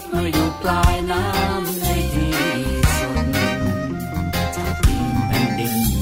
บมื่ออยู่ปลายน้ำในที่สุดจากดินแผ่นดิน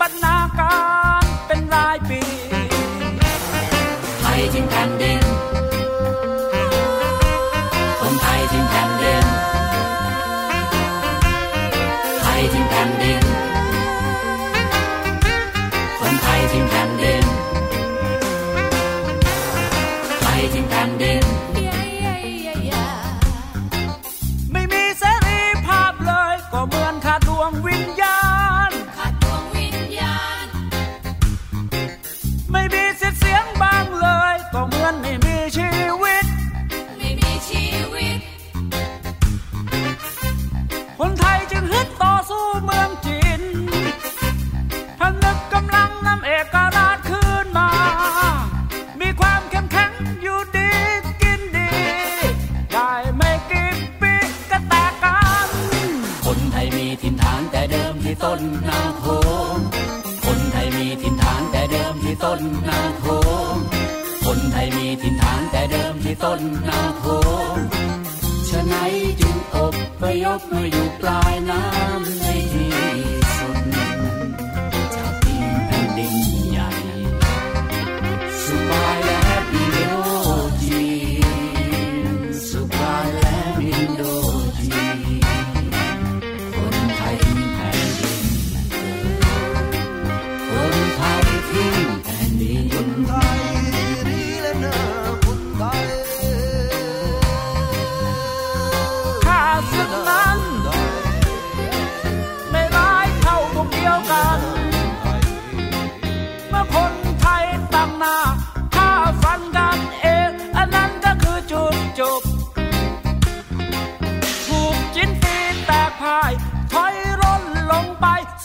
but now ต้นนาโขงคนไทยมีถิ่นฐานแต่เดิมที่ต้นนาโขงคนไทยมีถิ่นฐานแต่เดิมที่ต้นนาโขงฉะนั้นจึงอบไปยกมาอยู่ปลายน้ำใน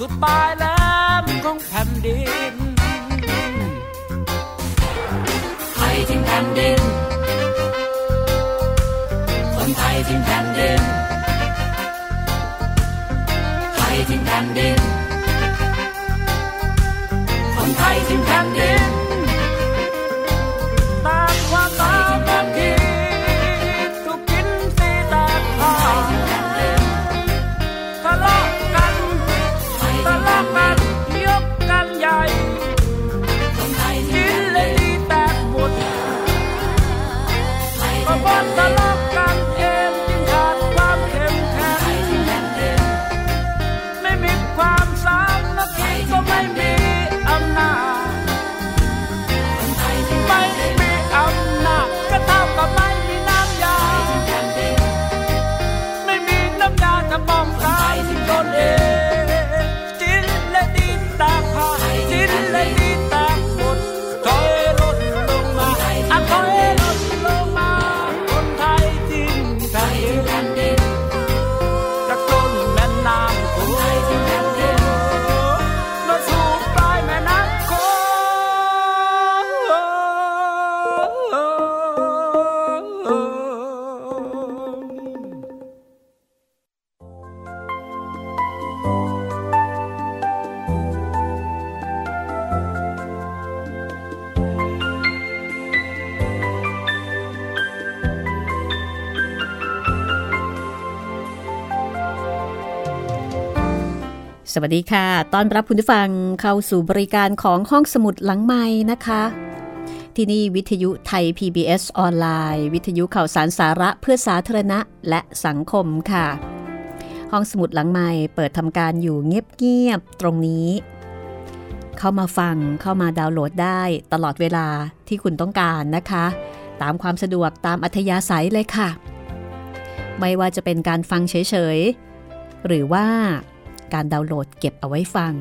goodbye. สวัสดีค่ะ ตอนรับคุณผู้ฟังเข้าสู่บริการของห้องสมุดหลังไม้นะคะ ที่นี่วิทยุไทย PBS ออนไลน์ วิทยุข่าวสารสาระเพื่อสาธารณะและสังคมค่ะ ห้องสมุดหลังไม้เปิดทำการอยู่เงียบๆตรงนี้ เข้ามาฟังเข้ามาดาวน์โหลดได้ตลอดเวลาที่คุณต้องการนะคะ ตามความสะดวกตามอัธยาศัยเลยค่ะ ไม่ว่าจะเป็นการฟังเฉยๆหรือว่า การดาวน์โหลดเก็บเอาไว้ฟัง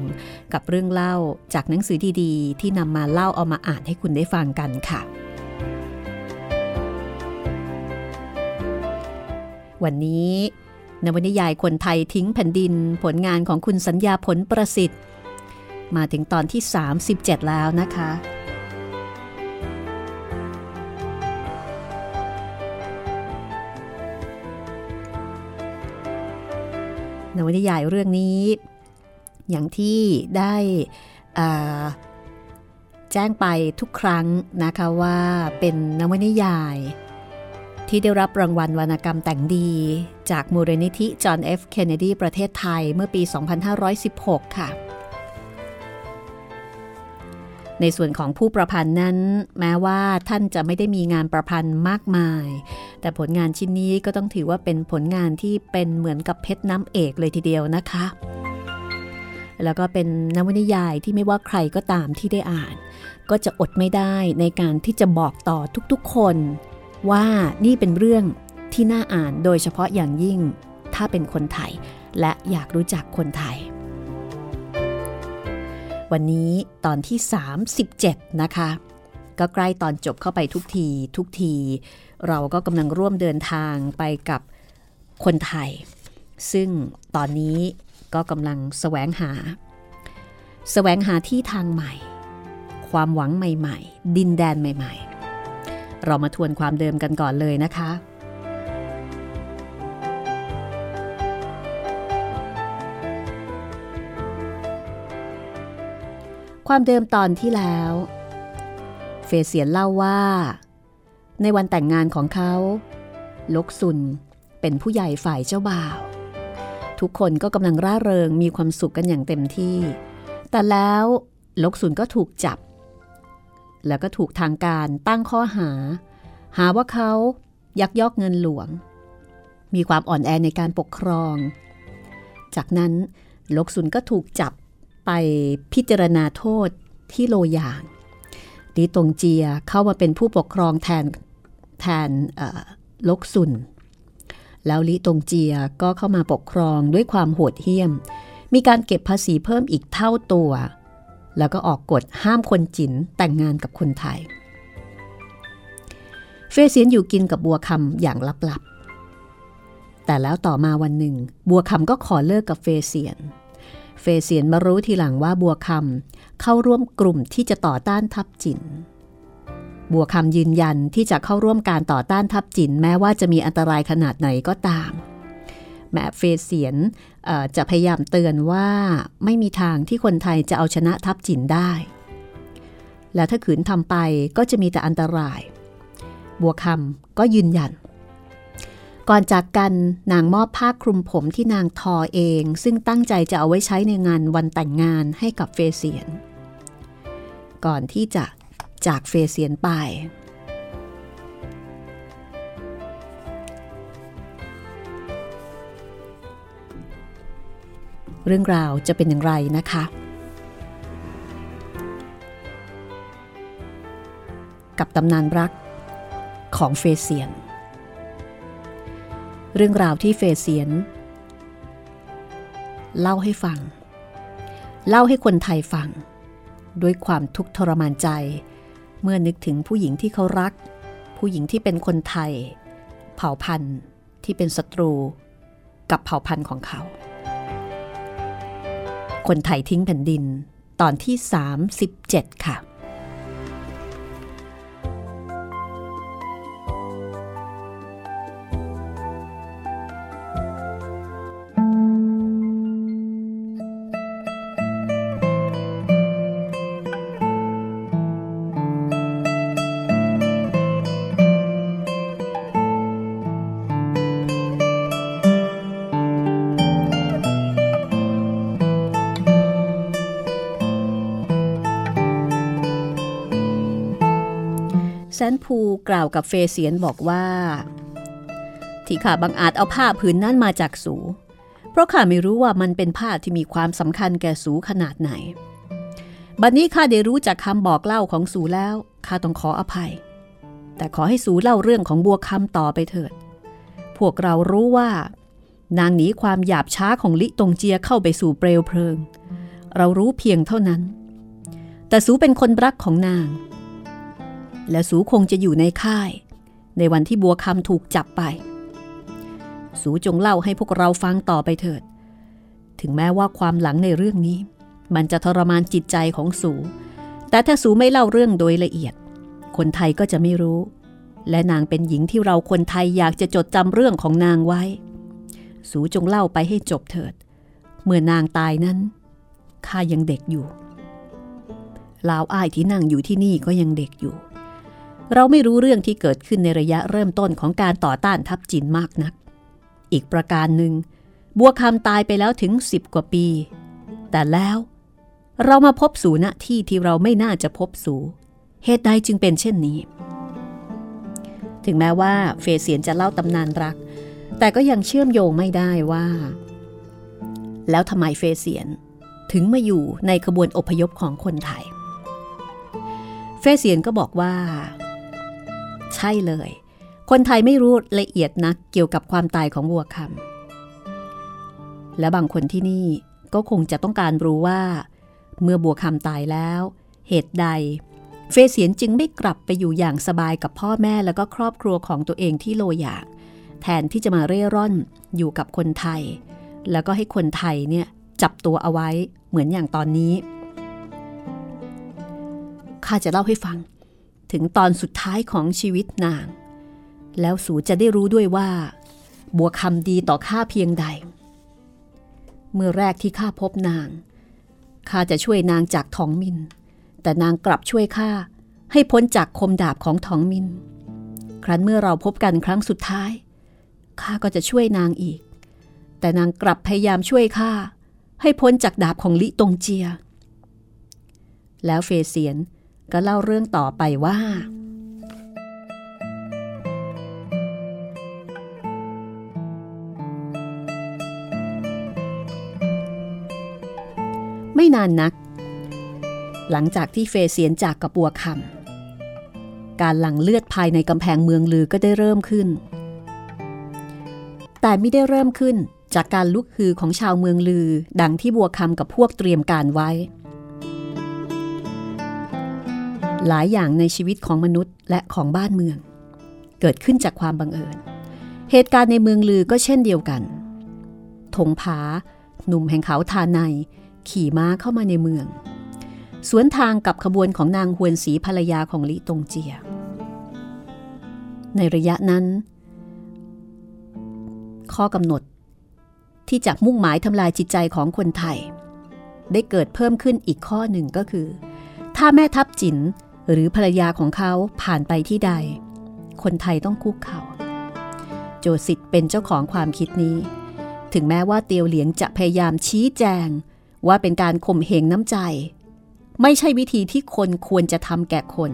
กับเรื่องเล่าจากหนังสือดีๆ ที่นำมาเล่าเอามาอ่านให้คุณได้ฟังกันค่ะ วันนี้นวนิยายคนไทยทิ้งแผ่นดินผลงานของคุณสัญญาผลประสิทธิ์ มาถึงตอนที่ 37 แล้วนะคะ นวนิยายเรื่องนี้ อย่างที่ได้แจ้งไปทุกครั้งนะคะว่าเป็นนวนิยาย ที่ได้รับรางวัลวรรณกรรมแต่งดี จากมูลนิธิจอห์นเอฟเคนเนดีประเทศไทยเมื่อปี 2516 ค่ะ ในส่วนของผู้ประพันธ์นั้น แม้ว่าท่านจะไม่ได้มีงานประพันธ์มากมาย แต่ผลงานชิ้นนี้ก็ต้องถือว่าเป็นผลงานที่เป็นเหมือนกับเพชรน้ำเอกเลยทีเดียวนะคะ แล้วก็เป็นนวนิยายที่ไม่ว่าใครก็ตามที่ได้อ่าน ก็จะอดไม่ได้ในการที่จะบอกต่อทุกๆคน ว่านี่เป็นเรื่องที่น่าอ่านโดยเฉพาะอย่างยิ่ง ถ้าเป็นคนไทย และอยากรู้จักคนไทย วันนี้ตอนที่ 37 นะคะ ก็ใกล้ตอนจบเข้าไปทุกทีทุกที เราก็กำลังร่วมเดินทางไปกับคนไทย ซึ่งตอนนี้ก็กำลังแสวงหาแสวงหาที่ทางใหม่ ความหวังใหม่ ๆ ดินแดนใหม่ ๆ เรามาทวนความเดิมกันก่อนเลยนะคะ ความเดิมตอนที่แล้ว เฟเซียนเล่าว่า ในวันแต่งงานของเขา ลกซุนเป็นผู้ใหญ่ฝ่ายเจ้าบ่าว ทุกคนก็กำลังร่าเริงมีความสุขกันอย่างเต็มที่ แต่แล้วลกซุนก็ถูกจับ แล้วก็ถูกทางการตั้งข้อหา หาว่าเขายักยอกเงินหลวง มีความอ่อนแอในการปกครอง จากนั้นลกซุนก็ถูกจับ ไปพิจารณาโทษที่โลยางลีตงเจียเข้ามาเป็นผู้ปกครองแทนแทนลกซุน แล้วลิตงเจียก็เข้ามาปกครองด้วยความโหดเหี้ยม มีการเก็บภาษีเพิ่มอีกเท่าตัว แล้วก็ออกกฎห้ามคนจินแต่งงานกับคนไทย เฟยเซียนอยู่กินกับบัวคำอย่างลับๆ แต่แล้วต่อมาวันหนึ่ง บัวคำก็ขอเลิกกับเฟยเซียนเฟเซียนมารู้ทีหลังว่าบัวคำเข้าร่วมกลุ่มที่จะต่อต้านทัพจิน บัวคำยืนยันที่จะเข้าร่วมการต่อต้านทัพจิน แม้ว่าจะมีอันตรายขนาดไหนก็ตามแม้เฟเซียนจะพยายามเตือนว่าไม่มีทางที่คนไทยจะเอาชนะทัพจินได้ และถ้าขืนทำไปก็จะมีแต่อันตราย บัวคำก็ยืนยัน ก่อนจากกันนางมอบผ้าคลุมผมที่นางทอเอง ซึ่งตั้งใจจะเอาไว้ใช้ในงานวันแต่งงานให้กับเฟเซียน ก่อนที่จะจากเฟเซียนไป เรื่องราวจะเป็นอย่างไรนะคะ กับตำนานรักของเฟเซียน เรื่องราวที่เฟเซียน เล่าให้ฟัง เล่าให้คนไทยฟัง ด้วยความทุกข์ทรมานใจ เมื่อนึกถึงผู้หญิงที่เขารัก ผู้หญิงที่เป็นคนไทย เผ่าพันธุ์ที่เป็นศัตรู กับเผ่าพันธุ์ของเขา คนไทยทิ้งแผ่นดินตอนที่ 37 ค่ะูกล่าวกับเฟเสียนบอกว่า ที่ข้าบังอาจเอาผ้าผืนนั้นมาจากสู เพราะข้าไม่รู้ว่ามันเป็นผ้าที่มีความสำคัญแก่สูขนาดไหน บัดนนี้ข้าได้รู้จากคำบอกเล่าของสูแล้วข้าต้องขออภัย แต่ขอให้สูเล่าเรื่องของบัวคำต่อไปเถิด พวกเรารู้ว่า นางหนีความหยาบช้าของลิตงเจียเข้าไปสู่เปลวเพลิง เรารู้เพียงเท่านั้น แต่สูเป็นคนรักของนาง และสูคงจะอยู่ในค่าย ในวันที่บัวคำถูกจับไป สูจงเล่าให้พวกเราฟังต่อไปเถิด ถึงแม้ว่าความหลังในเรื่องนี้ มันจะทรมานจิตใจของสู แต่ถ้าสูไม่เล่าเรื่องโดยละเอียด คนไทยก็จะไม่รู้ และนางเป็นหญิงที่เราคนไทยอยากจะจดจำเรื่องของนางไว้ สูจงเล่าไปให้จบเถิด เมื่อนางตายนั้นข้ายังเด็กอยู่ลาวอ้ายที่นั่งอยู่ที่นี่ก็ยังเด็กอยู่ เราไม่รู้เรื่องที่เกิดขึ้นในระยะเริ่มต้นของการต่อต้านทัพจีนมากนัก อีกประการหนึ่ง บัวคำตายไปแล้วถึงสิบกว่าปี แต่แล้วเรามาพบสูณที่ที่เราไม่น่าจะพบสูเหตุใดจึงเป็นเช่นนี้ ถึงแม้ว่าเฟเสียนจะเล่าตำนานรัก แต่ก็ยังเชื่อมโยงไม่ได้ว่า แล้วทำไมเฟเสียนถึงมาอยู่ในขบวนอพยพของคนไทย เฟเสียนก็บอกว่า ใช่เลย คนไทยไม่รู้ละเอียดนักเกี่ยวกับความตายของบัวคำและบางคนที่นี่ก็คงจะต้องการรู้ว่า เมื่อบัวคำตายแล้ว เหตุใด เฟเสียนจึงไม่กลับไปอยู่อย่างสบายกับพ่อแม่แล้วก็ครอบครัวของตัวเองที่โลอยาก แทนที่จะมาเร่ร่อนอยู่กับคนไทย แล้วก็ให้คนไทยเนี่ยจับตัวเอาไว้เหมือนอย่างตอนนี้ข้าจะเล่าให้ฟัง ถึงตอนสุดท้ายของชีวิตนาง แล้วสูจะได้รู้ด้วยว่า บัวคำดีต่อข้าเพียงใด เมื่อแรกที่ข้าพบนางข้าจะช่วยนางจากทองมิน แต่นางกลับช่วยข้าให้พ้นจากคมดาบของทองมิน ครั้นเมื่อเราพบกันครั้งสุดท้ายข้าก็จะช่วยนางอีก แต่นางกลับพยายามช่วยข้าให้พ้นจากดาบของลิตงเจีย แล้วเฟเซียน ก็เล่าเรื่องต่อไปว่า ไม่นานนัก หลังจากที่เฟเซียนจากกับบัวคำการหลั่งเลือดภายในกำแพงเมืองลือก็ได้เริ่มขึ้น แต่ไม่ได้เริ่มขึ้นจากการลุกฮือของชาวเมืองลือดังที่บัวคำกับพวกเตรียมการไว้ หลายอย่างในชีวิตของมนุษย์และของบ้านเมือง เกิดขึ้นจากความบังเอิญ เหตุการณ์ในเมืองลือก็เช่นเดียวกันธงผา หนุ่มแห่งเขาทาใน ขี่ม้าเข้ามาในเมือง สวนทางกับขบวนของนางฮวนสีภรรยาของลิตงเจีย ในระยะนั้น ข้อกำหนด ที่จะมุ่งหมายทำลายจิตใจของคนไทย ได้เกิดเพิ่มขึ้นอีกข้อหนึ่งก็คือ ถ้าแม่ทัพจินหรือภรรยาของเขาผ่านไปที่ใด คนไทยต้องคุกเขา่า โจสิทธิ์เป็นเจ้าของความคิดนี้ ถึงแม้ว่าเตียวเหลียงจะพยายามชี้แจง ว่าเป็นการข่มเหงน้ำใจ ไม่ใช่วิธีที่คนควรจะทำแก่คน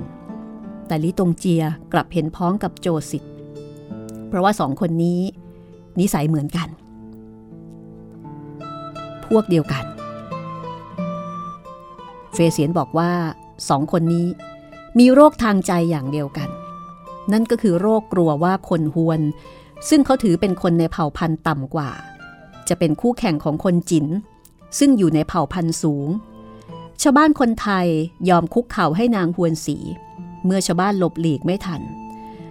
แต่ลิตงเจียกลับเห็นพ้องกับโจสิทธิ์เพราะว่าสองคนนี้ นิสัยเหมือนกัน พวกเดียวกัน เฟเซียนบอกว่าสองคนนี้ มีโรคทางใจอย่างเดียวกัน นั่นก็คือโรคกลัวว่าคนฮวน ซึ่งเขาถือเป็นคนในเผ่าพันธุ์ต่ำกว่า จะเป็นคู่แข่งของคนจินซึ่งอยู่ในเผ่าพันธุ์สูง ชาวบ้านคนไทยยอมคุกเข่าให้นางฮวนสี เมื่อชาวบ้านหลบหลีกไม่ทัน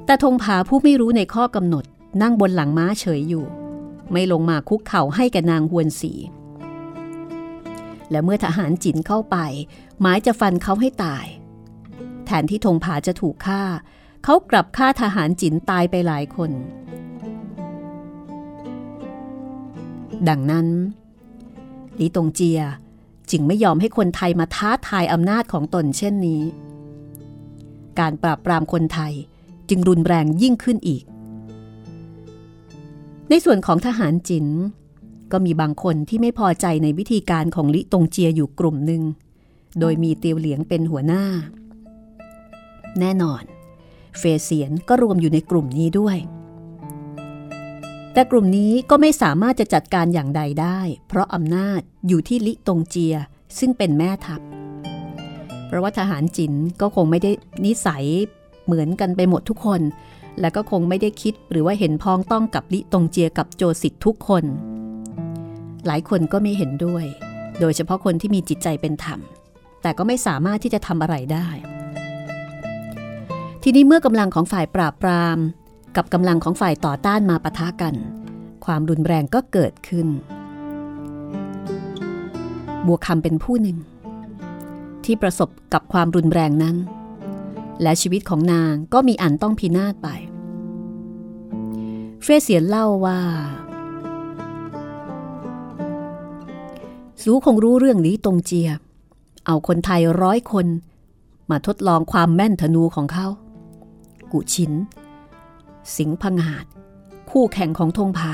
แต่ธงผาผู้ไม่รู้ในข้อกำหนดนั่งบนหลังม้าเฉยอยู่ ไม่ลงมาคุกเข่าให้แกนางฮวนสี และเมื่อทหารจินเข้าไป หมายจะฟันเขาให้ตาย แทนที่ธงผาจะถูกฆ่า เขากลับฆ่าทหารจินตายไปหลายคน ดังนั้นลีตงเจียจึงไม่ยอมให้คนไทยมาท้าทายอำนาจของตนเช่นนี้ การปราบปรามคนไทยจึงรุนแรงยิ่งขึ้นอีก ในส่วนของทหารจิน ก็มีบางคนที่ไม่พอใจในวิธีการของลิตงเจียอยู่กลุ่มหนึ่ง โดยมีเตียวเหลียงเป็นหัวหน้า แน่นอน เฟเซียนก็รวมอยู่ในกลุ่มนี้ด้วย แต่กลุ่มนี้ก็ไม่สามารถจะจัดการอย่างใดได้ เพราะอำนาจอยู่ที่ลิตงเจียซึ่งเป็นแม่ทัพ เพราะว่าทหารจินก็คงไม่ได้นิสัยเหมือนกันไปหมดทุกคน และก็คงไม่ได้คิดหรือว่าเห็นพ้องต้องกับลิตงเจียกับโจสิทธ์ทุกคน หลายคนก็ไม่เห็นด้วย โดยเฉพาะคนที่มีจิตใจเป็นธรรม แต่ก็ไม่สามารถที่จะทำอะไรได้ ทีนี้เมื่อกำลังของฝ่ายปราบปราม กับกำลังของฝ่ายต่อต้านมาปะทะกัน ความรุนแรงก็เกิดขึ้น บัวคำเป็นผู้หนึ่ง ที่ประสบกับความรุนแรงนั้น และชีวิตของนางก็มีอันต้องพินาศไป เฟรเซียนเล่าว่า สูคงรู้เรื่องนี้ตรงเจีย เอาคนไทยร้อยคน มาทดลองความแม่นธนูของเขา กุชิน สิงห์พงาด คู่แข่งของธงผา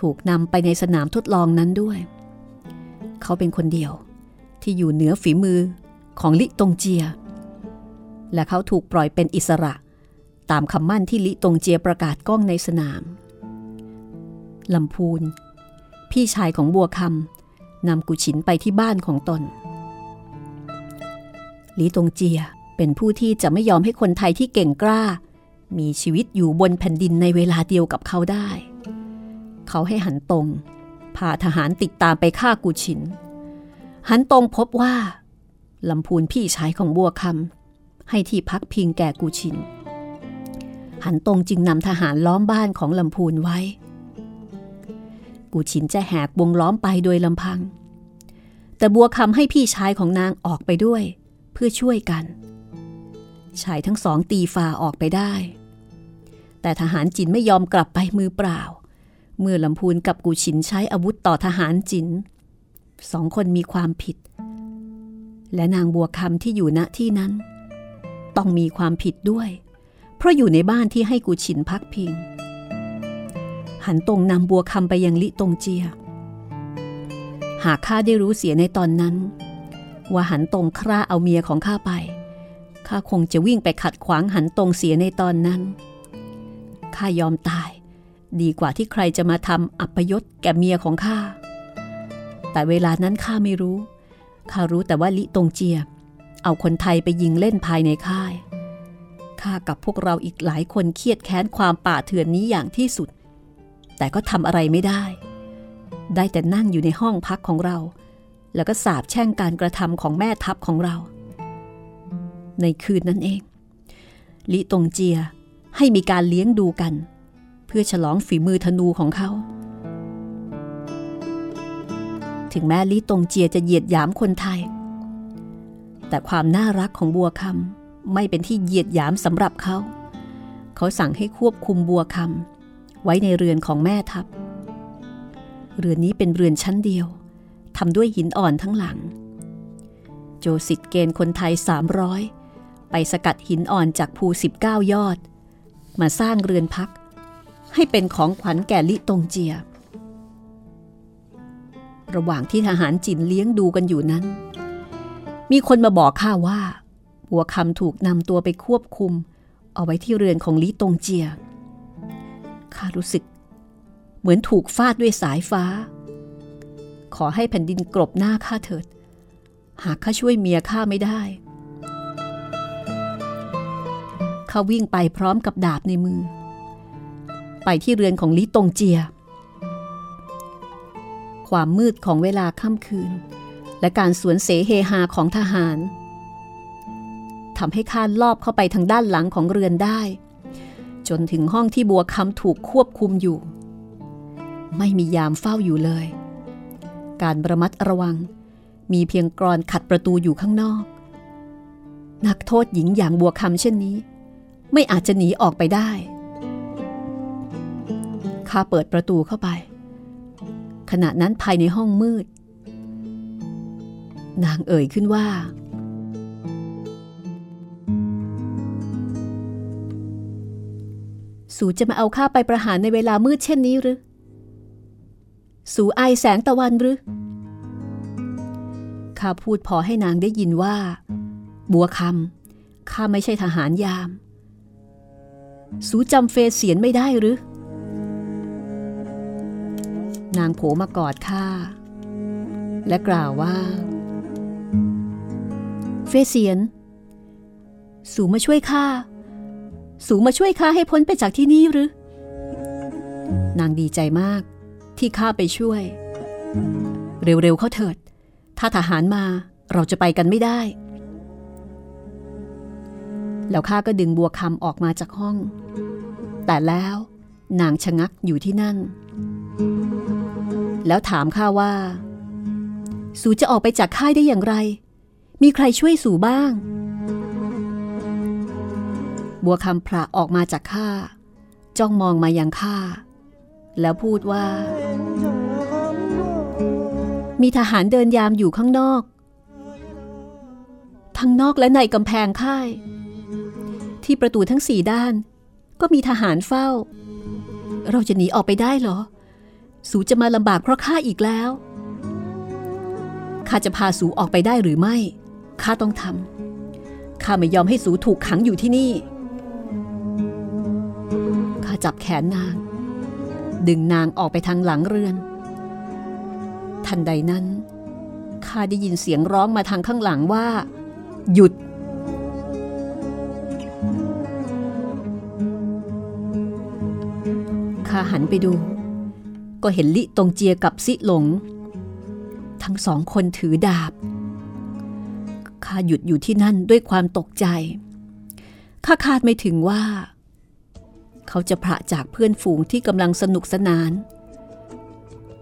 ถูกนำไปในสนามทดลองนั้นด้วย เขาเป็นคนเดียวที่อยู่เหนือฝีมือของลิตงเจีย และเขาถูกปล่อยเป็นอิสระ ตามคำมั่นที่ลิตงเจียประกาศก้องในสนามลำพูน พี่ชายของบัวคำ นำกุชินไปที่บ้านของตนลิตงเจียเป็นผู้ที่จะไม่ยอมให้คนไทยที่เก่งกล้า มีชีวิตอยู่บนแผ่นดินในเวลาเดียวกับเขาได้ เขาให้หันตรงพาทหารติดตามไปฆ่ากุชิน หันตรงพบว่าลำพูนพี่ชายของบัวคำให้ที่พักพิงแก่กุชิน หันตรงจึงนำทหารล้อมบ้านของลำพูนไว้ กูชินจะแหกวงล้อมไปโดยลำพัง แต่บัวคำให้พี่ชายของนางออกไปด้วย เพื่อช่วยกัน ชายทั้งสองตีฝ่าออกไปได้ แต่ทหารจินไม่ยอมกลับไปมือเปล่า เมื่อลำพูนกับกูชินใช้อาวุธต่อทหารจินสองคนมีความผิด และนางบัวคำที่อยู่ณที่นั้น ต้องมีความผิดด้วย เพราะอยู่ในบ้านที่ให้กูชินพักพิง หันตรงนำบัวคำไปยังลิตรงเจีย หากข้าได้รู้เสียในตอนนั้น ว่าหันตรงคร่าเอาเมียของข้าไปข้าคงจะวิ่งไปขัดขวางหันตรงเสียในตอนนั้นข้ายอมตาย ดีกว่าที่ใครจะมาทำอัปยศแก่เมียของข้าแต่เวลานั้นข้าไม่รู้ข้ารู้แต่ว่าลิตรงเจีย เอาคนไทยไปยิงเล่นภายในค่ายข้ากับพวกเราอีกหลายคนเครียดแค้นความป่าเถื่อนนี้อย่างที่สุด แต่ก็ทำอะไรไม่ได้ ได้แต่นั่งอยู่ในห้องพักของเรา แล้วก็สาบแช่งการกระทำของแม่ทัพของเรา ในคืนนั้นเอง ลิตงเจียให้มีการเลี้ยงดูกัน เพื่อฉลองฝีมือธนูของเขา ถึงแม้ลิตงเจียจะเหยียดหยามคนไทย แต่ความน่ารักของบัวคำไม่เป็นที่เหยียดหยามสำหรับเขา เขาสั่งให้ควบคุมบัวคำ ไว้ในเรือนของแม่ทัพ เรือนนี้เป็นเรือนชั้นเดียวทำด้วยหินอ่อนทั้งหลัง โจสิทธิ์เกณฑ์คนไทย 300 ไปสกัดหินอ่อนจากภู 19 ยอด มาสร้างเรือนพัก ให้เป็นของขวัญแก่ลิตงเจีย ระหว่างที่ทหารจินเลี้ยงดูกันอยู่นั้น มีคนมาบอกข้าว่าบัวคำถูกนำตัวไปควบคุม เอาไว้ที่เรือนของลิตงเจีย ข้ารู้สึก เหมือนถูกฟาดด้วยสายฟ้า ขอให้แผ่นดินกลบหน้าข้าเถิด หากข้าช่วยเมียข้าไม่ได้ข้าวิ่งไปพร้อมกับดาบในมือ ไปที่เรือนของลิตงเจีย ความมืดของเวลาค่ำคืน และการสวนเสเฮฮาของทหารทำให้ข้าลอบเข้าไปทางด้านหลังของเรือนได้ จนถึงห้องที่บัวคำถูกควบคุมอยู่ ไม่มียามเฝ้าอยู่เลย การประมัดระวัง มีเพียงกรอนขัดประตูอยู่ข้างนอก นักโทษหญิงอย่างบัวคำเช่นนี้ ไม่อาจจะหนีออกไปได้ข้าเปิดประตูเข้าไป ขณะนั้นภายในห้องมืด นางเอ่ยขึ้นว่า สูจะมาเอาข้าไปประหารในเวลามืดเช่นนี้หรือ สูไอแสงตะวันหรือ ข้าพูดพอให้นางได้ยินว่า บัวคำข้าไม่ใช่ทหารยาม สูจำเฟเสียนไม่ได้หรือ นางโผมากอดข้า และกล่าวว่า เฟเสียน สูมาช่วยข้า สูมาช่วยข้าให้พ้นไปจากที่นี่หรือ นางดีใจมาก ที่ข้าไปช่วย เร็วๆเข้าเถิด ถ้าทหารมาเราจะไปกันไม่ได้ แล้วข้าก็ดึงบัวคำออกมาจากห้อง แต่แล้วนางชะงักอยู่ที่นั่น แล้วถามข้าว่า สูจะออกไปจากค่ายได้อย่างไร มีใครช่วยสูบ้าง บัวคำพระออกมาจากข้าจ้องมองมายังข้าแล้วพูดว่า มีทหารเดินยามอยู่ข้างนอก ทั้งนอกและในกำแพงค่าย ที่ประตูทั้งสี่ด้าน ก็มีทหารเฝ้า เราจะหนีออกไปได้เหรอ สูจะมาลำบากเพราะข้าอีกแล้วข้าจะพาสูออกไปได้หรือไม่ข้าต้องทำข้าไม่ยอมให้สูถูกขังอยู่ที่นี่าจับแขนนาง ดึงนางออกไปทางหลังเรือน ทันใดนั้นข้าได้ยินเสียงร้องมาทางข้างหลังว่า หยุด ข้าหันไปดู ก็เห็นลิตรงเจียกับซิหลง ทั้งสองคนถือดาบ ข้าหยุดอยู่ที่นั่นด้วยความตกใจ ข้าคาดไม่ถึงว่า เขาจะพระจากเพื่อนฝูงที่กำลังสนุกสนาน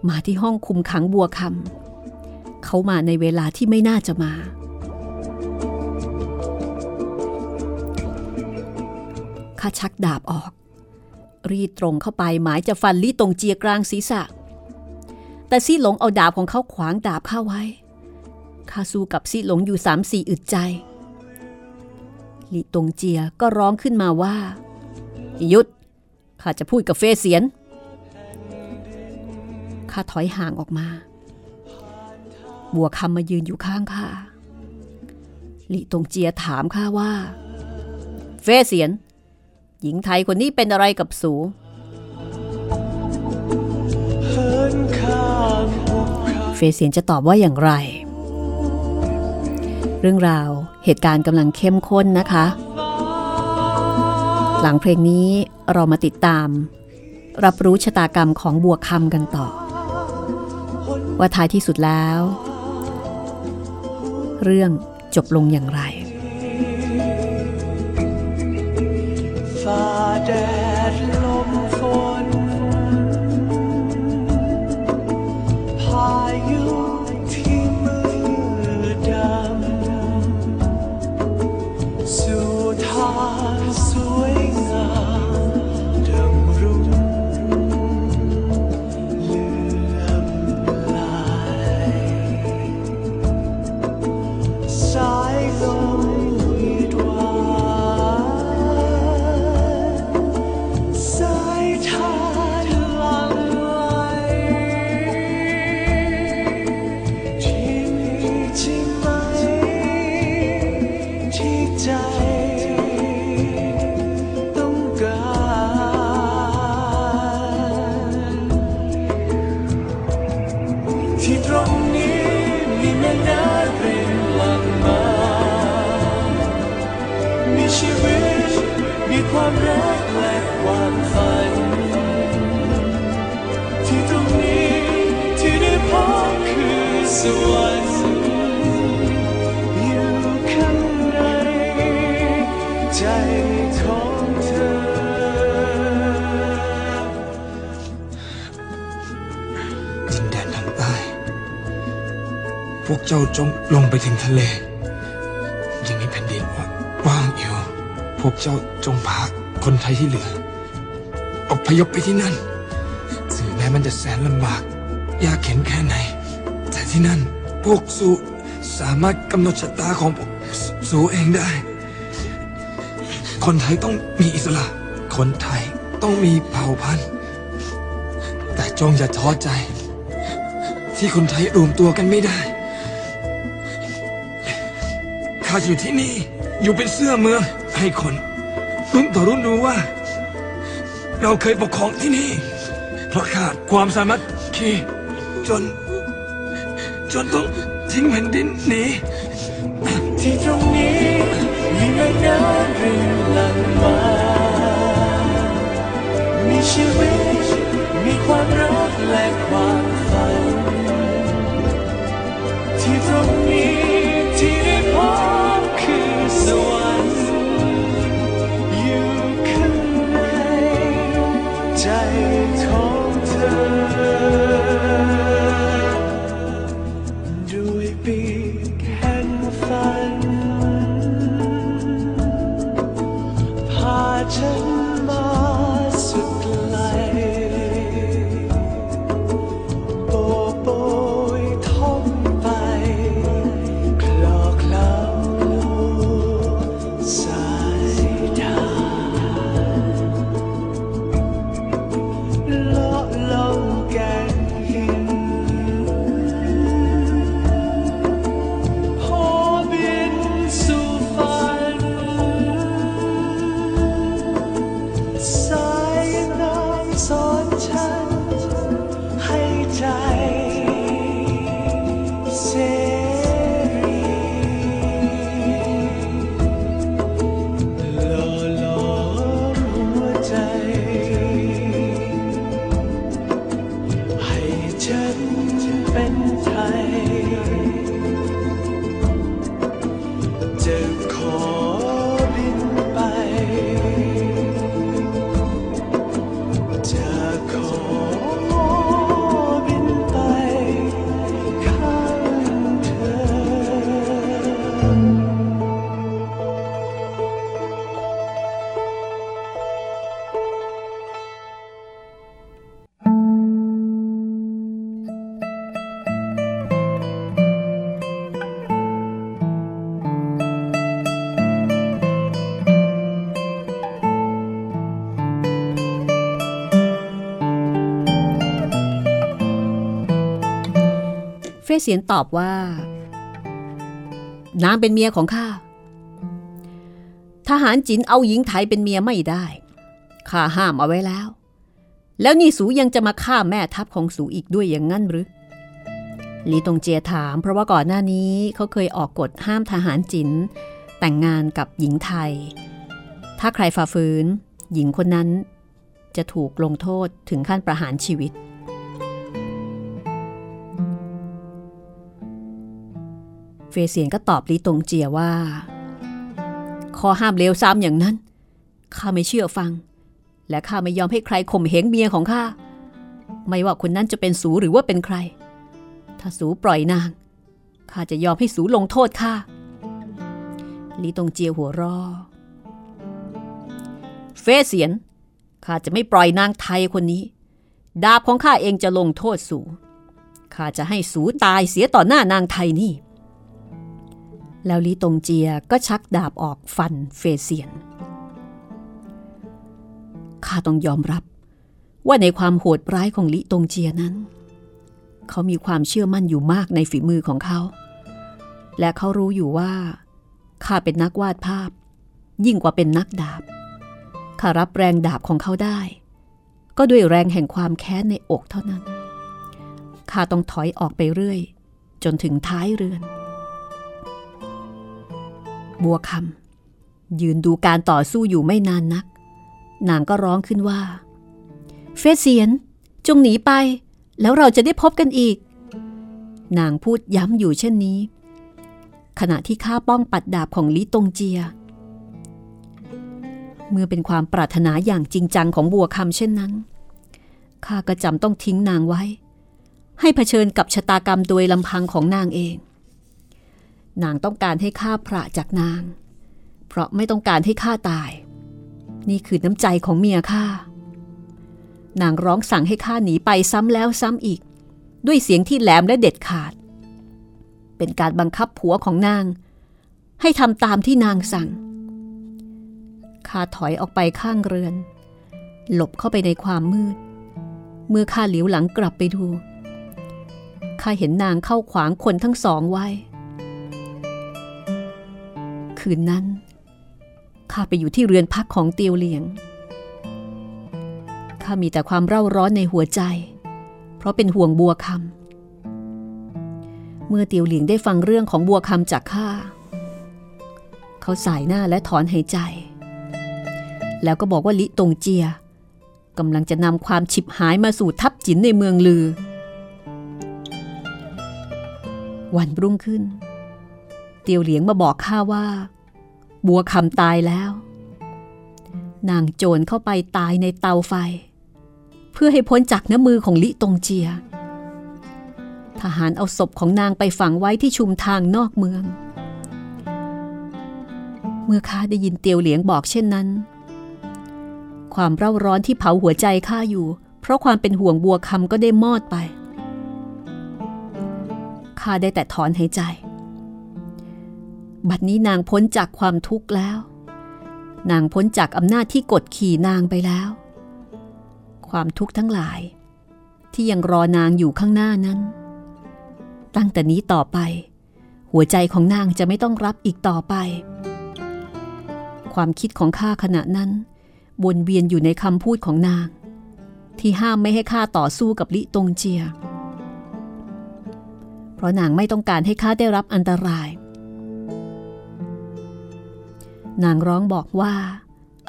มาที่ห้องคุมขังบัวคำเขามาในเวลาที่ไม่น่าจะมา ข้าชักดาบออก รีดตรงเข้าไปหมายจะฟันลี่ตรงเจียกลางศีรษะ แต่ซี่หลงเอาดาบของเขาขวางดาบข้าไว้ข้าสู้กับซี่หลงอยู่สามสี่อึดใจลี่ตรงเจียก็ร้องขึ้นมาว่าหยุด ข้าจะพูดกับเฟเสียน ข้าถอยห่างออกมา บัวคำมายืนอยู่ข้างข้าลี่ตงเจียถามข้าว่า เฟเสียน หญิงไทยคนนี้เป็นอะไรกับสูเฟเซียนจะตอบว่าอย่างไร เรื่องราวเหตุการณ์กำลังเข้มข้นนะคะ หลังเพลงนี้เรามาติดตาม รับรู้ชะตากรรมของบัวคำกันต่อ ว่าท้ายที่สุดแล้ว เรื่องจบลงอย่างไร พยพไปที่นั่นถึงแม้มันจะแสนลำบาก ยากเข็นแค่ไหน แต่ที่นั่น พวกสูสามารถกำหนดชะตาของพวกสสูเองได้ คนไทยต้องมีอิสระ คนไทยต้องมีเผ่าพันธุ์ แต่จงอย่าท้อใจ ที่คนไทยรวมตัวกันไม่ได้ ข้าอยู่ที่นี่อยู่เป็นเสื้อเมืองให้คนรุ่นต่อรุ่นรู้ว่า เราเคยปกครองที่นี่ เพราะขาดความสามัคคีจน จนต้องทิ้งแผ่นดินหนีที่ตรงนี้มีแม่น้ำรินหลั่งม เสียนตอบว่า นางเป็นเมียของข้า ทหารจินเอาหญิงไทยเป็นเมียไม่ได้ ข้าห้ามเอาไว้แล้ว แล้วนี่สูยังจะมาฆ่าแม่ทัพของสูอีกด้วยอย่างนั้นหรือลีตงเจียถาม เพราะว่าก่อนหน้านี้เขาเคยออกกฎห้ามทหารจินแต่งงานกับหญิงไทย ถ้าใครฝ่าฝืน หญิงคนนั้นจะถูกลงโทษถึงขั้นประหารชีวิต เฟเซียนก็ตอบลีตงเจียว่า ข้อห้ามเลวทรามอย่างนั้น ข้าไม่เชื่อฟัง และข้าไม่ยอมให้ใครข่มเหงเมียของข้า ไม่ว่าคนนั้นจะเป็นสูหรือว่าเป็นใคร ถ้าสูปล่อยนาง ข้าจะยอมให้สูลงโทษข้าลีตงเจียหัวร่อเฟเซียน ข้าจะไม่ปล่อยนางไทยคนนี้ ดาบของข้าเองจะลงโทษสูข้าจะให้สูตายเสียต่อหน้านางไทยนี่ แล้วลีตงเจียก็ชักดาบออกฟันเฟเซียน ข้าต้องยอมรับ ว่าในความโหดร้ายของลิตงเจียนั้น เขามีความเชื่อมั่นอยู่มากในฝีมือของเขา และเขารู้อยู่ว่า ข้าเป็นนักวาดภาพ ยิ่งกว่าเป็นนักดาบ ข้ารับแรงดาบของเขาได้ ก็ด้วยแรงแห่งความแค้นในอกเท่านั้น ข้าต้องถอยออกไปเรื่อย จนถึงท้ายเรือน บัวคำยืนดูการต่อสู้อยู่ไม่นานนัก นางก็ร้องขึ้นว่า เฟสเซียน จงหนีไป แล้วเราจะได้พบกันอีก นางพูดย้ำอยู่เช่นนี้ ขณะที่ข้าป้องปัดดาบของลิตงเจีย เมื่อเป็นความปรารถนาอย่างจริงจังของบัวคำเช่นนั้นข้าก็จำต้องทิ้งนางไว้ ให้เผชิญกับชะตากรรมโดยลำพังของนางเอง นางต้องการให้ข้าพระจากนาง เพราะไม่ต้องการให้ข้าตาย นี่คือน้ำใจของเมียข้านางร้องสั่งให้ข้าหนีไปซ้ำแล้วซ้ำอีก ด้วยเสียงที่แหลมและเด็ดขาด เป็นการบังคับผัวของนาง ให้ทำตามที่นางสั่งข้าถอยออกไปข้างเรือน หลบเข้าไปในความมืด เมื่อข้าเหลียวหลังกลับไปดูข้าเห็นนางเข้าขวางคนทั้งสองไว้ คืนนั้น ข้าไปอยู่ที่เรือนพักของเตียวเหลียง ข้ามีแต่ความเร่าร้อนในหัวใจ เพราะเป็นห่วงบัวคำ เมื่อเตียวเหลียงได้ฟังเรื่องของบัวคำจากข้า เขาสายหน้าและถอนหายใจ แล้วก็บอกว่าลิตงเจียกำลังจะนำความฉิบหายมาสู่ทับจินในเมืองลือ วันรุ่งขึ้น ตียวเหลียงมาบอกข้าว่า บัวคำตายแล้ว นางโจรเข้าไปตายในเตาไฟ เพื่อให้พ้นจากน้ำมือของลิตงเจีย ทหารเอาศพของนางไปฝังไว้ที่ชุมทางนอกเมือง เมื่อข้าได้ยินเตียวเหลียงบอกเช่นนั้น ความเร่าร้อนที่เผาหัวใจข้าอยู่ เพราะความเป็นห่วงบัวคำก็ได้มอดไปข้าได้แต่ถอนหายใจ บัดนี้นางพ้นจากความทุกข์แล้ว นางพ้นจากอำนาจที่กดขี่นางไปแล้ว ความทุกข์ทั้งหลาย ที่ยังรอนางอยู่ข้างหน้านั้น ตั้งแต่นี้ต่อไป หัวใจของนางจะไม่ต้องรับอีกต่อไป ความคิดของข้าขณะนั้นวนเวียนอยู่ในคำพูดของนาง ที่ห้ามไม่ให้ข้าต่อสู้กับลิตงเจีย เพราะนางไม่ต้องการให้ข้าได้รับอันตราย นางร้องบอกว่า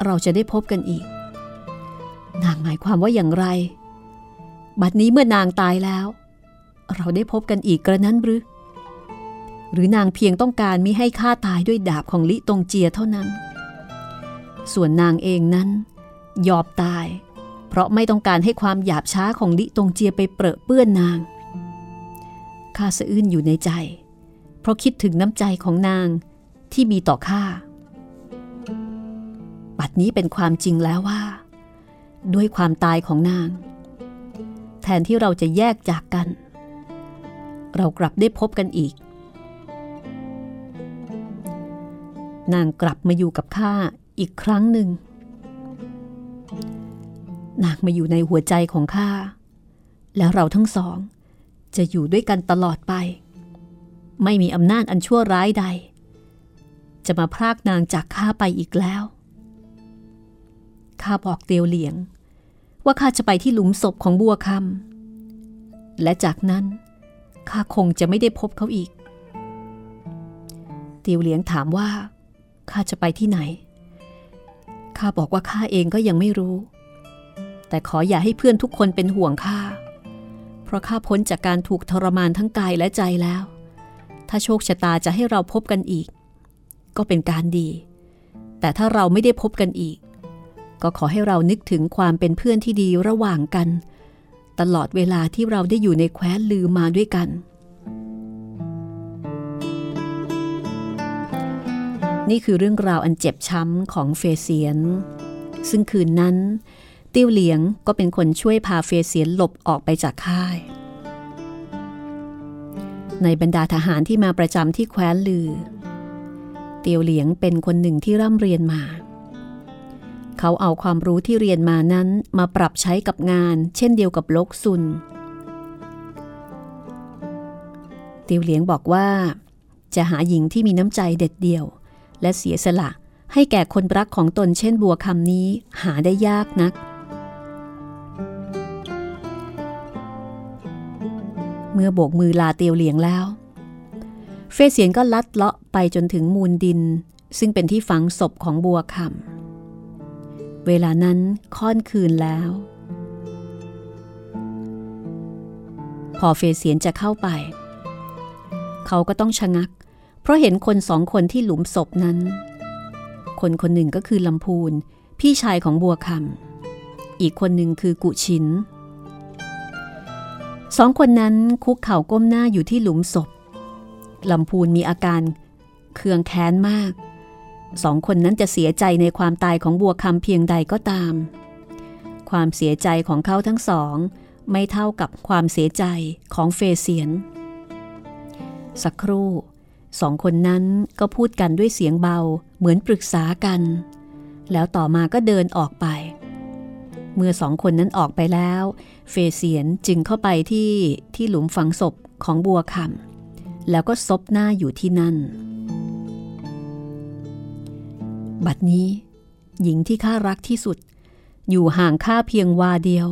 เราจะได้พบกันอีก นางหมายความว่าอย่างไร บัดนี้เมื่อนางตายแล้ว เราได้พบกันอีกกระนั้นหรือ หรือนางเพียงต้องการมิให้ข้าตายด้วยดาบของลิตงเจียเท่านั้น ส่วนนางเองนั้น ยอมตาย เพราะไม่ต้องการให้ความหยาบช้าของลิตงเจียไปเปรอะเปื้อนนางข้าสะอื้นอยู่ในใจ เพราะคิดถึงน้ำใจของนางที่มีต่อข้า บัดนี้เป็นความจริงแล้วว่า ด้วยความตายของนาง แทนที่เราจะแยกจากกัน เรากลับได้พบกันอีก นางกลับมาอยู่กับข้าอีกครั้งหนึ่ง นางมาอยู่ในหัวใจของข้า แล้วเราทั้งสอง จะอยู่ด้วยกันตลอดไป ไม่มีอำนาจอันชั่วร้ายใด จะมาพรากนางจากข้าไปอีกแล้ว ข้าบอกเตียวเหลียง ว่าข้าจะไปที่หลุมศพของบัวคำและจากนั้นข้าคงจะไม่ได้พบเขาอีก เตียวเหลียงถามว่าข้าจะไปที่ไหน ข้าบอกว่าข้าเองก็ยังไม่รู้ แต่ขออย่าให้เพื่อนทุกคนเป็นห่วงข้า เพราะข้าพ้นจากการถูกทรมานทั้งกายและใจแล้ว ถ้าโชคชะตาจะให้เราพบกันอีก ก็เป็นการดี แต่ถ้าเราไม่ได้พบกันอีก ก็ขอให้เรานึกถึงความเป็นเพื่อนที่ดีระหว่างกัน ตลอดเวลาที่เราได้อยู่ในแคว้นลือมาด้วยกัน นี่คือเรื่องราวอันเจ็บช้ำของเฟเซียน ซึ่งคืนนั้น ติ้วเหลียงก็เป็นคนช่วยพาเฟเซียนหลบออกไปจากค่าย ในบรรดาทหารที่มาประจำที่แคว้นลือ เตียวเหลียงเป็นคนหนึ่งที่ร่ำเรียนมา เขาเอาความรู้ที่เรียนมานั้นมาปรับใช้กับงาน เช่นเดียวกับลกซุนเตียวเหลียงบอกว่า จะหาหญิงที่มีน้ำใจเด็ดเดี่ยว และเสียสละให้แก่คนรักของตนเช่นบัวคำนี้หาได้ยากนัก เมื่อโบกมือลาเตียวเหลียงแล้ว เฟเสียนก็ลัดเลาะไปจนถึงมูลดิน ซึ่งเป็นที่ฝังศพของบัวคำ เวลานั้นค่อนคืนแล้ว พอเฟเสียนจะเข้าไป เขาก็ต้องชะงัก เพราะเห็นคนสองคนที่หลุมศพนั้น คนคนหนึ่งก็คือลำพูน พี่ชายของบัวคำอีกคนหนึ่งคือกุชินสองคนนั้นคุกเข่าก้มหน้าอยู่ที่หลุมศพลำพูนมีอาการเคืองแค้นมาก สองคนนั้นจะเสียใจในความตายของบัวคำเพียงใดก็ตาม ความเสียใจของเขาทั้งสอง ไม่เท่ากับความเสียใจของเฟเซียน สักครู่สองคนนั้นก็พูดกันด้วยเสียงเบาเหมือนปรึกษากัน แล้วต่อมาก็เดินออกไป เมื่อสองคนนั้นออกไปแล้ว เฟเซียนจึงเข้าไปที่ที่หลุมฝังศพของบัวคำแล้วก็ซบหน้าอยู่ที่นั่น บัดนี้ หญิงที่ข้ารักที่สุด อยู่ห่างข้าเพียงวาเดียว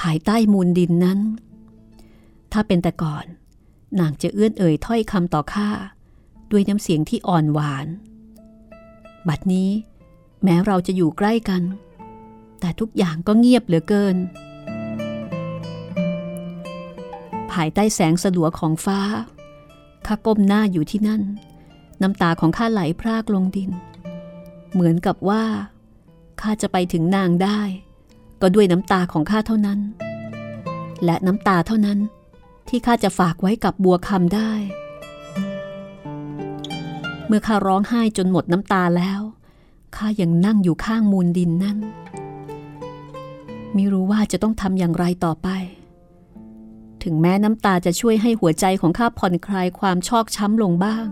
ภายใต้มูลดินนั้น ถ้าเป็นแต่ก่อน นางจะเอื้อนเอ่ยถ้อยคำต่อข้าด้วยน้ำเสียงที่อ่อนหวาน บัดนี้ แม้เราจะอยู่ใกล้กัน แต่ทุกอย่างก็เงียบเหลือเกิน ภายใต้แสงสลัวของฟ้าข้าก้มหน้าอยู่ที่นั่น น้ำตาของข้าไหลพรากลงดิน เหมือนกับว่าข้าจะไปถึงนางได้ ก็ด้วยน้ำตาของข้าเท่านั้น และน้ำตาเท่านั้นที่ข้าจะฝากไว้กับบัวคำได้ เมื่อข้าร้องไห้จนหมดน้ำตาแล้วข้ายังนั่งอยู่ข้างมูลดินนั่นไม่รู้ว่าจะต้องทำอย่างไรต่อไป ถึงแม้น้ำตาจะช่วยให้หัวใจของข้าผ่อนคลายความชอกช้ำลงบ้าง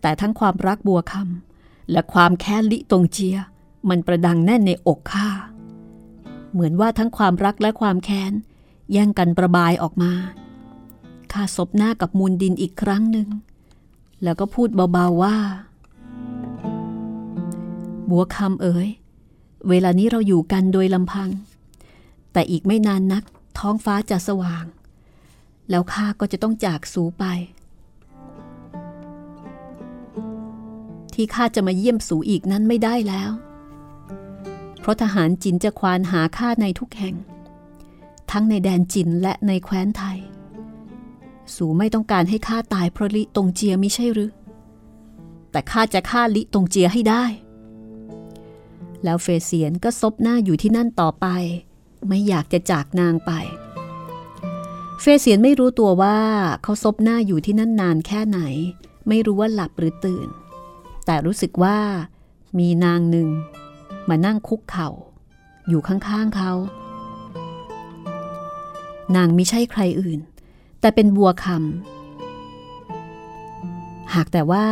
แต่ทั้งความรักบัวคำ และความแค้นลิตงเจีย มันประดังแน่นในอกข้า เหมือนว่าทั้งความรักและความแค้น แย่งกันประบายออกมา ข้าซบหน้ากับมูลดินอีกครั้งหนึ่ง แล้วก็พูดเบาๆว่า บัวคำเอ๋ย เวลานี้เราอยู่กันโดยลำพัง แต่อีกไม่นานนักท้องฟ้าจะสว่าง แล้วข้าก็จะต้องจากสูไป ที่ข้าจะมาเยี่ยมสูอีกนั้นไม่ได้แล้ว เพราะทหารจินจะควานหาข้าในทุกแห่ง ทั้งในแดนจินและในแคว้นไทย สูไม่ต้องการให้ข้าตายเพราะลิตงเจียม่ใช่หรือ แต่ข้าจะฆ่าลิตงเจียให้ได้ แล้วเฟเซียนก็ซบหน้าอยู่ที่นั่นต่อไป ไม่อยากจะจากนางไปเฟเซียนไม่รู้ตัวว่าเขาซบหน้าอยู่ที่นั่นนานแค่ไหน ไม่รู้ว่าหลับหรือตื่น แต่รู้สึกว่ามีนางหนึ่ง มานั่งคุกเข่า อยู่ข้างๆเขา นางม่ใช่ใครอื่น แต่เป็นบัวคำหากแต่ว่า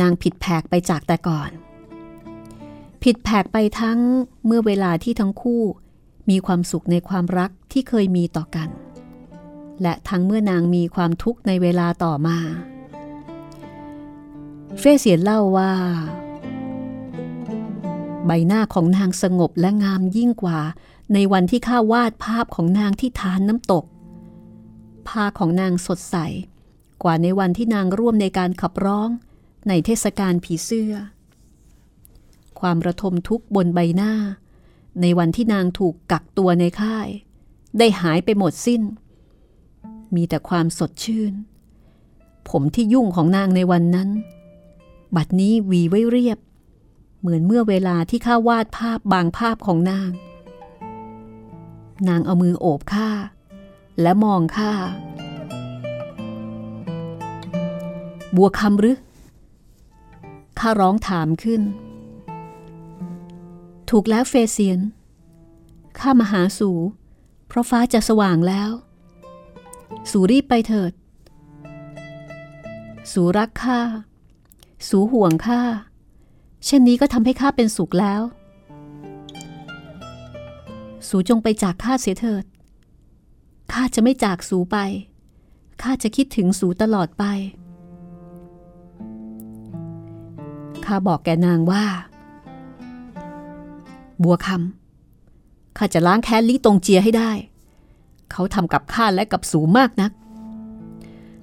นางผิดแผกไปจากแต่ก่อน ผิดแผกไปทั้งเมื่อเวลาที่ทั้งคู่ มีความสุขในความรักที่เคยมีต่อกัน และทั้งเมื่อนางมีความทุกข์ในเวลาต่อมา เฟเสียนเล่าว่า ใบหน้าของนางสงบและงามยิ่งกว่า ในวันที่ข้าวาดภาพของนางที่ทานน้ำตกผ้าของนางสดใส กว่าในวันที่นางร่วมในการขับร้องในเทศกาลผีเสื้อ ความระทมทุกข์บนใบหน้า ในวันที่นางถูกกักตัวในค่าย ได้หายไปหมดสิ้น มีแต่ความสดชื่น ผมที่ยุ่งของนางในวันนั้น บัดนี้วีไว้เรียบ เหมือนเมื่อเวลาที่ข้าวาดภาพบางภาพของนาง นางเอามือโอบข้าและมองข้าบัวคำหรือข้าร้องถามขึ้น ถูกแล้วเฟเซียน ข้ามาหาสูเพราะฟ้าจะสว่างแล้ว สูรีบไปเถิด สูรักข้า สูห่วงข้า เช่นนี้ก็ทำให้ข้าเป็นสุขแล้ว สูจงไปจากข้าเสียเถิด ข้าจะไม่จากสูไป ข้าจะคิดถึงสูตลอดไป ข้าบอกแกนางว่า บัวคำ ข้าจะล้างแค้นลิตงเจียให้ได้ เขาทำกับข้าและกับสูมากนัก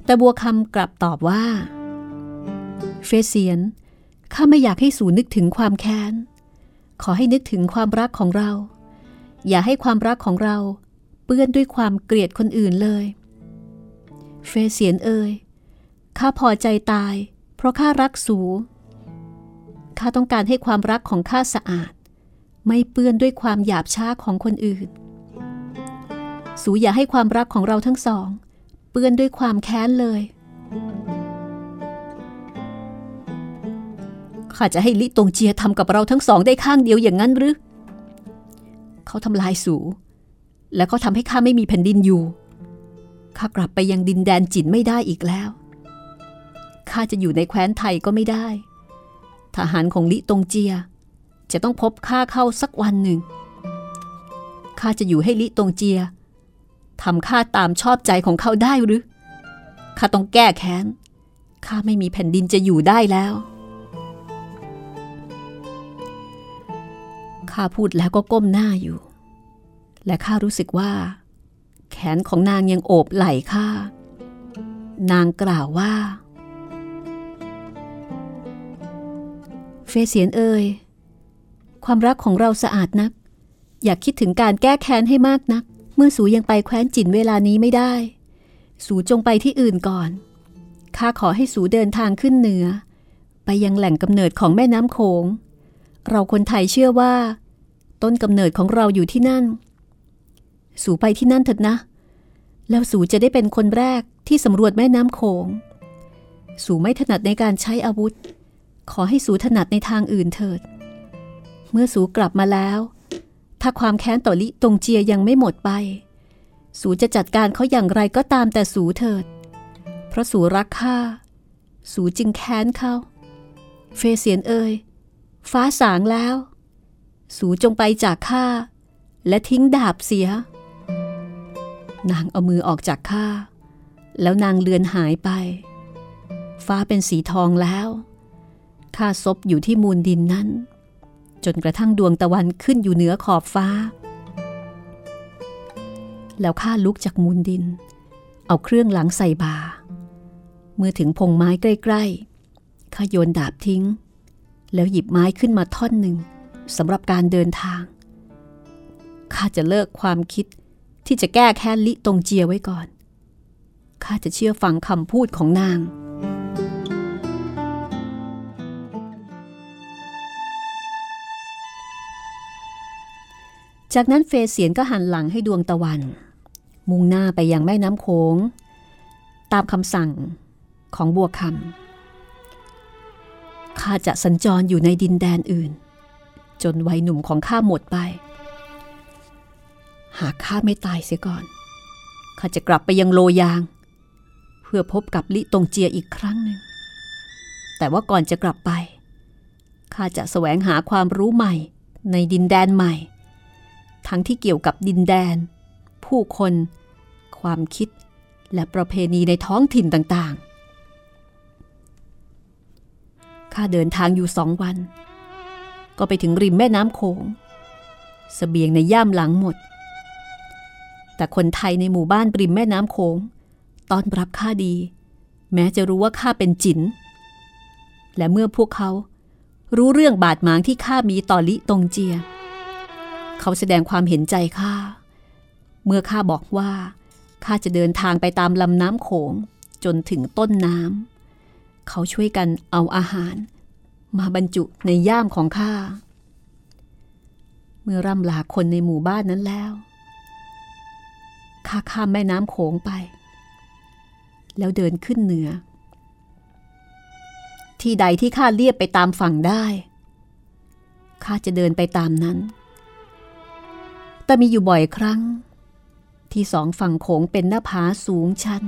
แต่บัวคำกลับตอบว่า เฟเซียน ข้าไม่อยากให้สูนึกถึงความแค้น ขอให้นึกถึงความรักของเรา อย่าให้ความรักของเรา เปื้อนด้วยความเกลียดคนอื่นเลย เฟเซียนเอ่ย ข้าพอใจตาย เพราะข้ารักสู ข้าต้องการให้ความรักของข้าสะอาด ไม่เปื้อนด้วยความหยาบช้าของคนอื่น สูอย่าให้ความรักของเราทั้งสอง เปื้อนด้วยความแค้นเลย ข้าจะให้ลิตงเจียทำกับเราทั้งสองได้ข้างเดียวอย่างนั้นหรือ เขาทำลายสู และเขาทำให้ข้าไม่มีแผ่นดินอยู่ ข้ากลับไปยังดินแดนจินไม่ได้อีกแล้ว ข้าจะอยู่ในแคว้นไทยก็ไม่ได้ ทหารของลิตงเจีย จะต้องพบข้าเข้าสักวันหนึ่ง ข้าจะอยู่ให้ลิตงเจียทำข้าตามชอบใจของเขาได้หรือ ข้าต้องแก้แค้น ข้าไม่มีแผ่นดินจะอยู่ได้แล้ว ข้าพูดแล้วก็ก้มหน้าอยู่ และข้ารู้สึกว่า แขนของนางยังโอบไหล่ข้า นางกล่าวว่า เฟเสียนเอ่ยความรักของเราสะอาดนัก อยากคิดถึงการแก้แค้นให้มากนัก เมื่อสูยังไปแคว้นจินเวลานี้ไม่ได้ สูจงไปที่อื่นก่อนข้าขอให้สูเดินทางขึ้นเหนือ ไปยังแหล่งกำเนิดของแม่น้ำโขง เราคนไทยเชื่อว่า ต้นกำเนิดของเราอยู่ที่นั่น สู่ไปที่นั่นเถิดนะ แล้วสู่จะได้เป็นคนแรกที่สำรวจแม่น้ำโขง สู่ไม่ถนัดในการใช้อาวุธ ขอให้สู่ถนัดในทางอื่นเถิด เมื่อสู่กลับมาแล้ว ถ้าความแค้นต่อลิตงเจียยังไม่หมดไป สู่จะจัดการเขาอย่างไรก็ตามแต่สู่เถิด เพราะสู่รักข้าสู่จึงแค้นเขา เฟเสียนเอ่ยฟ้าสางแล้ว สูจงไปจากข้าและทิ้งดาบเสีย นางเอามือออกจากข้าแล้วนางเลือนหายไป ฟ้าเป็นสีทองแล้วข้าซบอยู่ที่มูลดินนั้น จนกระทั่งดวงตะวันขึ้นอยู่เหนือขอบฟ้า แล้วข้าลุกจากมูลดิน เอาเครื่องหลังใส่บา เมื่อถึงพงไม้ใกล้ๆข้าโยนดาบทิ้ง แล้วหยิบไม้ขึ้นมาท่อนหนึ่ง สำหรับการเดินทาง ข้าจะเลิกความคิดที่จะแก้แค้นลิตงเจียไว้ก่อน ข้าจะเชื่อฟังคำพูดของนาง จากนั้นเฟเสียนก็หันหลังให้ดวงตะวัน มุ่งหน้าไปยังแม่น้ำโขง ตามคำสั่งของบัวคำข้าจะสัญจรอยู่ในดินแดนอื่น จนวัยหนุ่มของข้าหมดไป หากข้าไม่ตายเสียก่อน ข้าจะกลับไปยังโลยาง เพื่อพบกับลิตงเจียอีกครั้งหนึ่ง แต่ว่าก่อนจะกลับไป ข้าจะแสวงหาความรู้ใหม่ในดินแดนใหม่ ทั้งที่เกี่ยวกับดินแดน ผู้คน ความคิดและประเพณีในท้องถิ่นต่างๆ ข้าเดินทางอยู่สองวัน ก็ไปถึงริมแม่น้ำโขงสเสบียงในย่ามหลังหมด แต่คนไทยในหมู่บ้านริมแม่น้ำโขงตอนรับข้าดี แม้จะรู้ว่าข้าเป็นจินและเมื่อพวกเขารู้เรื่องบาดหมางที่ข้ามีต่อลิตงเจีย เขาแสดงความเห็นใจข้า เมื่อข้าบอกว่าข้าจะเดินทางไปตามลำน้ำโขงจนถึงต้นน้ำ เขาช่วยกันเอาอาหาร มาบรรจุในย่ามของข้า เมื่อร่ำลาคนในหมู่บ้านนั้นแล้ว ข้าข้ามแม่น้ำโขงไป แล้วเดินขึ้นเหนือ ที่ใดที่ข้าเลียบไปตามฝั่งได้ข้าจะเดินไปตามนั้น แต่มีอยู่บ่อยครั้ง ที่สองฝั่งโขงเป็นหน้าผาสูงชัน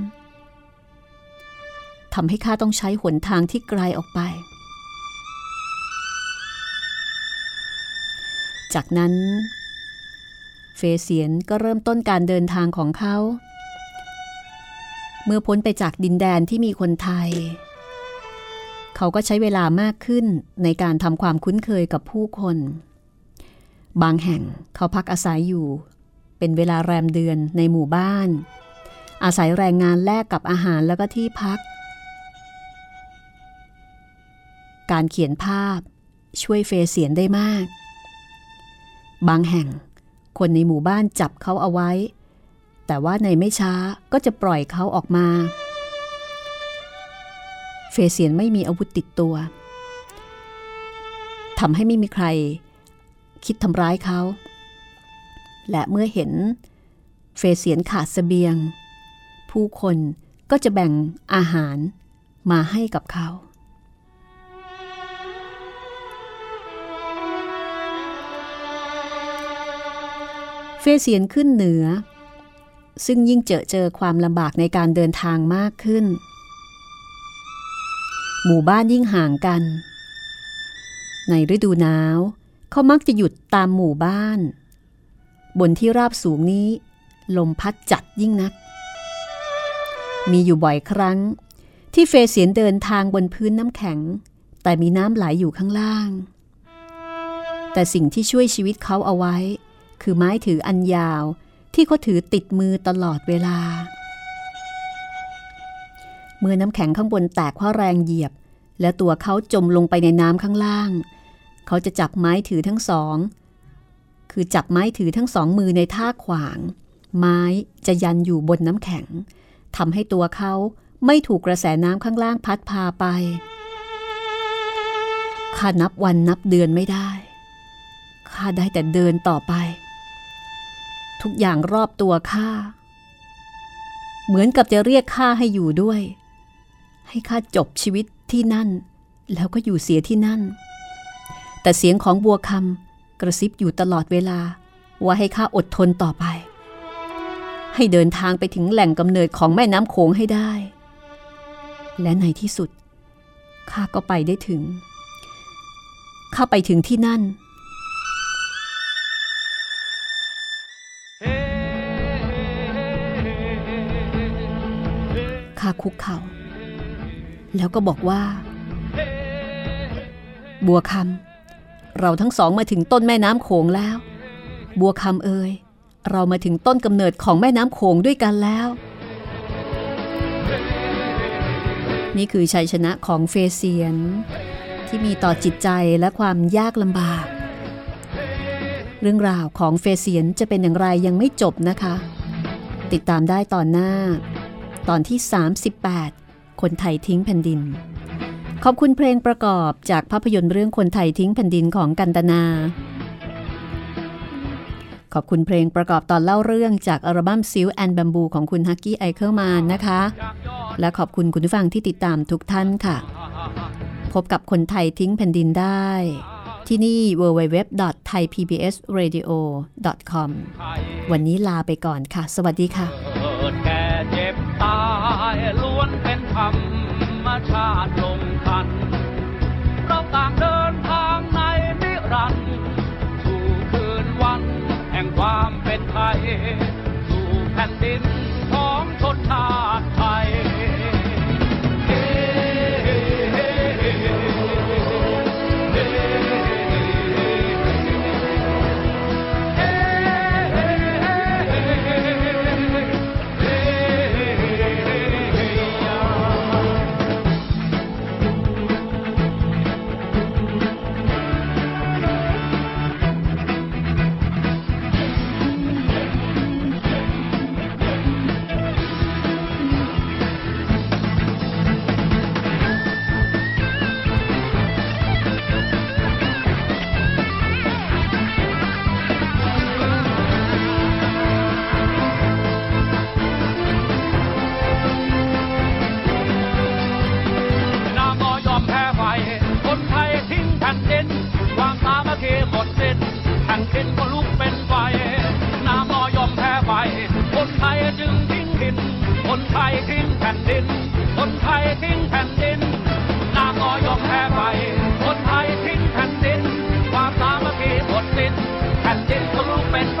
ทำให้ข้าต้องใช้หนทางที่ไกลออกไป จากนั้น เฟเสียนก็เริ่มต้นการเดินทางของเขา เมื่อพ้นไปจากดินแดนที่มีคนไทย เขาก็ใช้เวลามากขึ้นในการทำความคุ้นเคยกับผู้คน บางแห่งเขาพักอาศัยอยู่ เป็นเวลาแรมเดือนในหมู่บ้าน อาศัยแรงงานแลกกับอาหารแล้วก็ที่พัก การเขียนภาพช่วยเฟเสียนได้มาก บางแห่ง คนในหมู่บ้านจับเขาเอาไว้ แต่ว่าในไม่ช้าก็จะปล่อยเขาออกมา เฟเสียนไม่มีอาวุธติดตัวทำให้ไม่มีใคร คิดทำร้ายเขา และเมื่อเห็น เฟเสียนขาดสเสบียง ผู้คนก็จะแบ่งอาหารมาให้กับเขา เฟเสียนขึ้นเหนือ ซึ่งยิ่งเจอเจอความลำบากในการเดินทางมากขึ้น หมู่บ้านยิ่งห่างกัน ในฤดูหนาวเขามักจะหยุดตามหมู่บ้าน บนที่ราบสูงนี้ ลมพัดจัดยิ่งนัก มีอยู่บ่อยครั้ง ที่เฟเสียนเดินทางบนพื้นน้ำแข็ง แต่มีน้ำไหลอยู่ข้างล่าง แต่สิ่งที่ช่วยชีวิตเขาเอาไว้ คือไม้ถืออันยาวที่เขาถือติดมือตลอดเวลา เมื่อน้ำแข็งข้างบนแตกเพราะแรงเหยียบ และตัวเขาจมลงไปในน้ำข้างล่าง เขาจะจับไม้ถือทั้งสอง คือจับไม้ถือทั้งสองมือในท่าขวาง ไม้จะยันอยู่บนน้ำแข็งทำให้ตัวเขาไม่ถูกกระแสน้ำข้างล่างพัดพาไปข้านับวันนับเดือนไม่ได้ ข้าได้แต่เดินต่อไป ทุกอย่างรอบตัวข้า เหมือนกับจะเรียกข้าให้อยู่ด้วย ให้ข้าจบชีวิตที่นั่น แล้วก็อยู่เสียที่นั่น แต่เสียงของบัวคำกระซิบอยู่ตลอดเวลา ว่าให้ข้าอดทนต่อไป ให้เดินทางไปถึงแหล่งกำเนิดของแม่น้ำโขงให้ได้ และในที่สุดข้าก็ไปได้ถึงข้าไปถึงที่นั่น คุกเข่าแล้วก็บอกว่า บัวคำเราทั้งสองมาถึงต้นแม่น้ำโขงแล้ว บัวคำเอ๋ยเรามาถึงต้นกำเนิดของแม่น้ำโขงด้วยกันแล้ว นี่คือชัยชนะของเฟเซียน ที่มีต่อจิตใจและความยากลำบาก เรื่องราวของเฟเซียนจะเป็นอย่างไรยังไม่จบนะคะ ติดตามได้ตอนหน้า ตอนที่ 38 คนไทยทิ้งแผ่นดิน ขอบคุณเพลงประกอบจากภาพยนตร์เรื่องคนไทยทิ้งแผ่นดินของกันตนา ขอบคุณเพลงประกอบตอนเล่าเรื่องจากอัลบั้มซิลแอนบัมบูของคุณฮักกี้ไอเคิลมานนะคะ และขอบคุณคุณผู้ฟังที่ติดตามทุกท่านค่ะ พบกับคนไทยทิ้งแผ่นดินได้ที่นี่ www.thaipbsradio.com วันนี้ลาไปก่อนค่ะ สวัสดีค่ะ เจ็บตายล้วนเป็นธรรมชาติลงทัน เราต่างเดินทางในนิรันดร์สู่คืนวัน แห่งความเป็นไทย ไทยทิ้งแผ่นดิน คนไทยทิ้งแผ่นดิน นาคอยอมแพ้ไป คนไทยทิ้งแผ่นดิน ความสามัคคีหมดสิ้นแผ่นดินก็ลุกเป็นไฟ